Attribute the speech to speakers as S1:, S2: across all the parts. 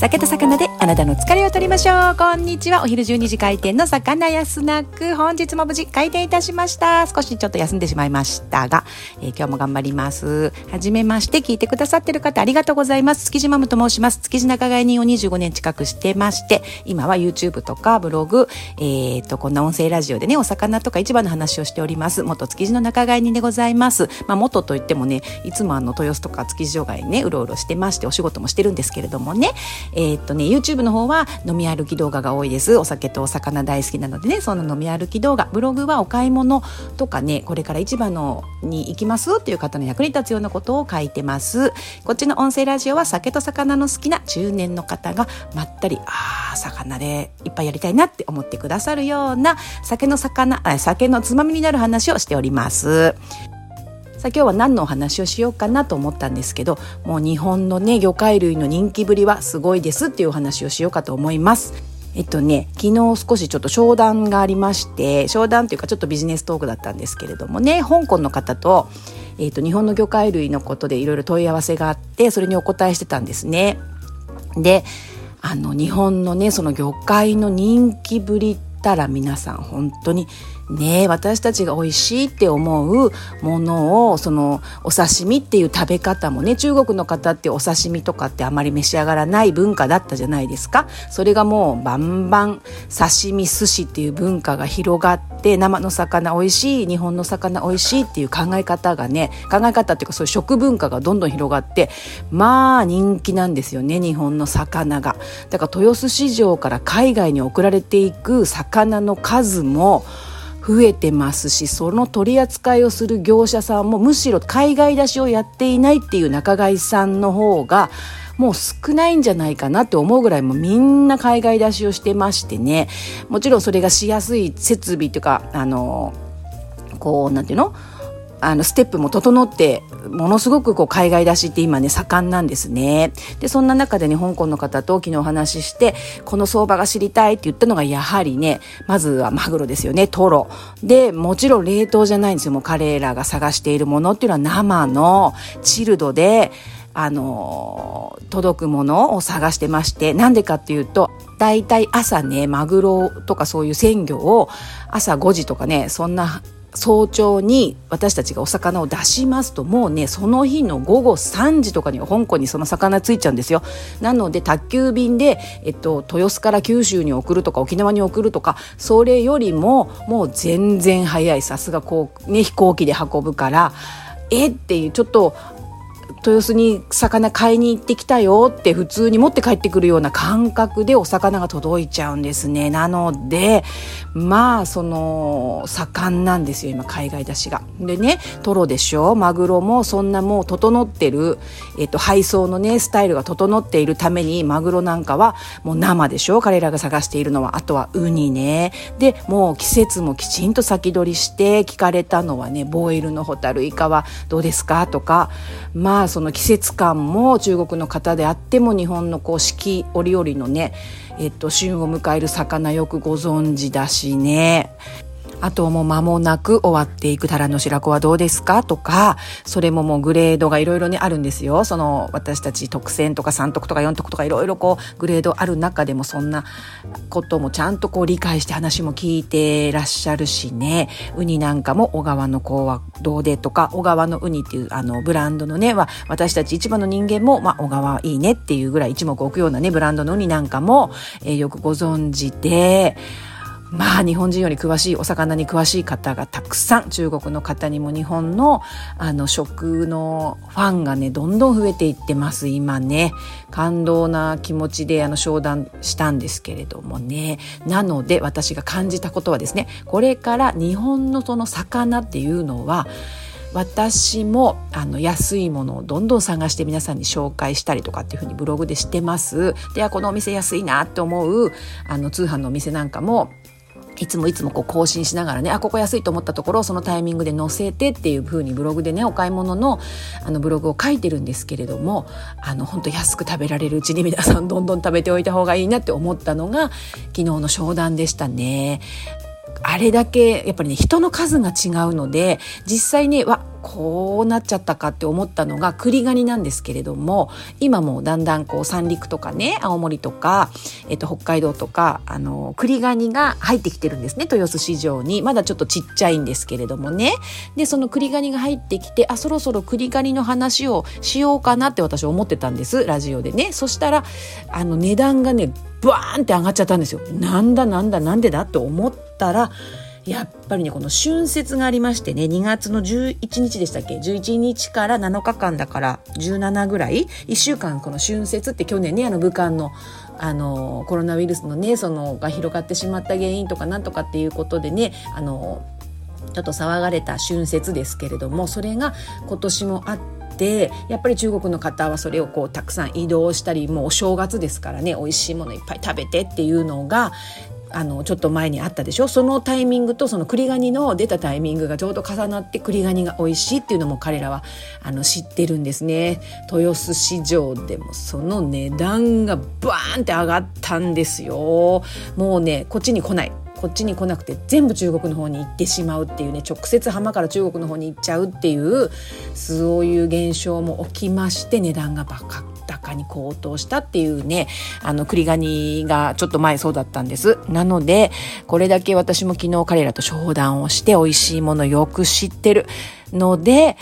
S1: 酒と魚であなたの疲れを取りましょう。こんにちは。お昼12時開店の魚屋スナック。本日も無事開店いたしました。少しちょっと休んでしまいましたが、えー、今日も頑張ります。はじめまして聞いてくださってる方ありがとうございます。築地マムと申します。築地仲買人を25年近くしてまして今は YouTube とかブログえっ、ー、とこんな音声ラジオでねお魚とか市場の話をしております。元築地の仲買人でございます。まあ元といってもねいつもあの豊洲とか築地場外にねうろうろしてましてお仕事もしてるんですけれどもね。えっ、とね YouTube の方は飲み歩き動画が多いです。お酒とお魚大好きなのでね。その飲み歩き動画。ブログはお買い物とかねこれから市場のに行きますっていう方の役に立つようなことを書いてます。こっちの音声ラジオは酒と魚の好きな中年の方がまったりあ魚でいっぱいやりたいなって思ってくださるような酒の魚酒のつまみになる話をしております。さあ今日は何のお話をしようかなと思ったんですけどもう日本のね魚介類の人気ぶりはすごいですっていうお話をしようかと思います。えっとね、昨日少しちょっと商談がありまして商談というかちょっとビジネストークだったんですけれどもね香港の方と,、えっと日本の魚介類のことでいろいろ問い合わせがあってそれにお答えしてたんですね。であの日本のねその魚介の人気ぶりってたら皆さん本当にね私たちが美味しいって思うものをそのお刺身っていう食べ方もね中国の方ってお刺身とかってあまり召し上がらない文化だったじゃないですか。それがもうバンバン刺身寿司っていう文化が広がって生の魚美味しい日本の魚美味しいっていう考え方がね考え方っていうかそういう食文化がどんどん広がってまあ人気なんですよね日本の魚が。だから豊洲市場から海外に送られていく魚の数も増えてますしその取り扱いをする業者さんもむしろ海外出しをやっていないっていう仲買さんの方がもう少ないんじゃないかなって思うぐらいもみんな海外出しをしてましてね。もちろんそれがしやすい設備というかあのこうなんていうの？あのステップも整ってものすごくこう海外出しって今ね盛んなんですね。でそんな中でね香港の方と昨日お話ししてこの相場が知りたいって言ったのがやはりねまずはマグロですよねトロ。でもちろん冷凍じゃないんですよ。もう彼らが探しているものっていうのは生のチルドであの届くものを探してましてなんでかっていうと大体朝ねマグロとかそういう鮮魚を朝5時とかねそんな早朝に私たちがお魚を出しますともうねその日の午後3時とかには香港にその魚ついちゃうんですよ。なので宅急便で、えっと、豊洲から九州に送るとか沖縄に送るとかそれよりももう全然早い。さすがこう、ね、飛行機で運ぶからえ？っていうちょっと豊洲に魚買いに行ってきたよって普通に持って帰ってくるような感覚でお魚が届いちゃうんですね。なので、まあ、その、盛んなんですよ、今、海外出しが。でね、トロでしょ？マグロもそんなもう整ってる、えっと、配送のね、スタイルが整っているために、マグロなんかはもう生でしょ？彼らが探しているのは。あとはウニね。で、もう季節もきちんと先取りして聞かれたのはね、ボイルのホタルイカはどうですか？とか、まあ、その季節感も中国の方であっても日本のこう四季折々のね、えっと、旬を迎える魚よくご存知だしねあともう間もなく終わっていくタラの白子はどうですか？とか、それももうグレードがいろいろねあるんですよ。その私たち特選とか3特とか4特とかいろいろこうグレードある中でもそんなこともちゃんとこう理解して話も聞いてらっしゃるしね。ウニなんかも小川の子はどうでとか、小川のウニっていうあのブランドのね、は私たち市場の人間も、まあ小川いいねっていうぐらい一目置くようなね、ブランドのウニなんかも、えー、よくご存知で、まあ日本人より詳しいお魚に詳しい方がたくさん中国の方にも日本のあの食のファンがねどんどん増えていってます今ね感動な気持ちであの商談したんですけれどもねなので私が感じたことはですねこれから日本のその魚っていうのは私もあの安いものをどんどん探して皆さんに紹介したりとかっていうふうにブログでしてます。ではこのお店安いなって思うあの通販のお店なんかもいつもいつもこう更新しながらね、あ、ここ安いと思ったところをそのタイミングで載せてっていう風にブログでね、お買い物のあのブログを書いてるんですけれども、あの、本当安く食べられるうちに皆さんどんどん食べておいた方がいいなって思ったのが昨日の商談でしたね。あれだけやっぱりね人の数が違うので実際にわこうなっちゃったかって思ったのが栗ガニなんですけれども今もうだんだんこう三陸とかね青森とか、えっと、北海道とかあの栗ガニが入ってきてるんですね豊洲市場に。まだちょっとちっちゃいんですけれどもね。でその栗ガニが入ってきてあそろそろ栗ガニの話をしようかなって私思ってたんですラジオでね。そしたらあの値段がねバーンって上がっちゃったんですよ。なんだなんだなんでだと思ったらやっぱりねこの春節がありましてね2月の11日でしたっけ？11日から7日間だから17ぐらい？1週間この春節って去年ねあの武漢のあのコロナウイルスのねそのが広がってしまった原因とかなんとかっていうことでねあのちょっと騒がれた春節ですけれどもそれが今年もあって。やっぱり中国の方はそれをこうたくさん移動したりもうお正月ですからね美味しいものいっぱい食べてっていうのがあのちょっと前にあったでしょ？そのタイミングとその栗ガニの出たタイミングがちょうど重なって栗ガニが美味しいっていうのも彼らはあの知ってるんですね。豊洲市場でもその値段がバーンって上がったんですよ。もうねこっちに来ない。こっちに来なくて全部中国の方に行ってしまうっていうね直接浜から中国の方に行っちゃうっていうそういう現象も起きまして値段がバカ高に高騰したっていうね、あの、栗ガニがちょっと前そうだったんです。なので、これだけ私も昨日彼らと商談をして美味しいものよく知ってるので、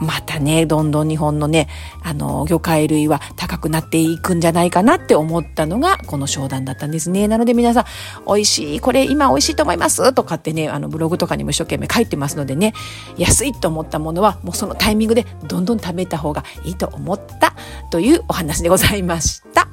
S1: またね、どんどん日本のね、あの、魚介類は高くなっていくんじゃないかなって思ったのが、この商談だったんですね。なので皆さん、美味しい、これ今美味しいと思います？とかってね、あの、ブログとかにも一生懸命書いてますのでね、安いと思ったものは、もうそのタイミングでどんどん食べた方がいいと思ったというお話でございました。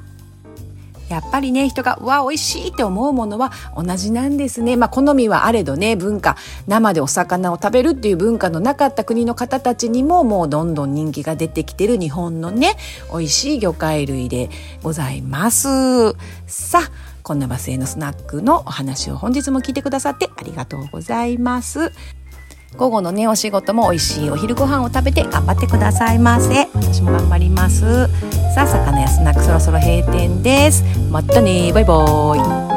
S1: やっぱりね、人が、うわ、美味しいって思うものは同じなんですね。まあ、好みはあれどね、文化、生でお魚を食べるっていう文化のなかった国の方たちにも、もうどんどん人気が出てきてる日本のね、美味しい魚介類でございます。さあ、こんなバスへのスナックのお話を本日も聞いてくださってありがとうございます。午後のねお仕事も美味しいお昼ご飯を食べて頑張ってくださいませ私も頑張りますさあ魚屋スナックそろそろ閉店です。またねバイバーイ。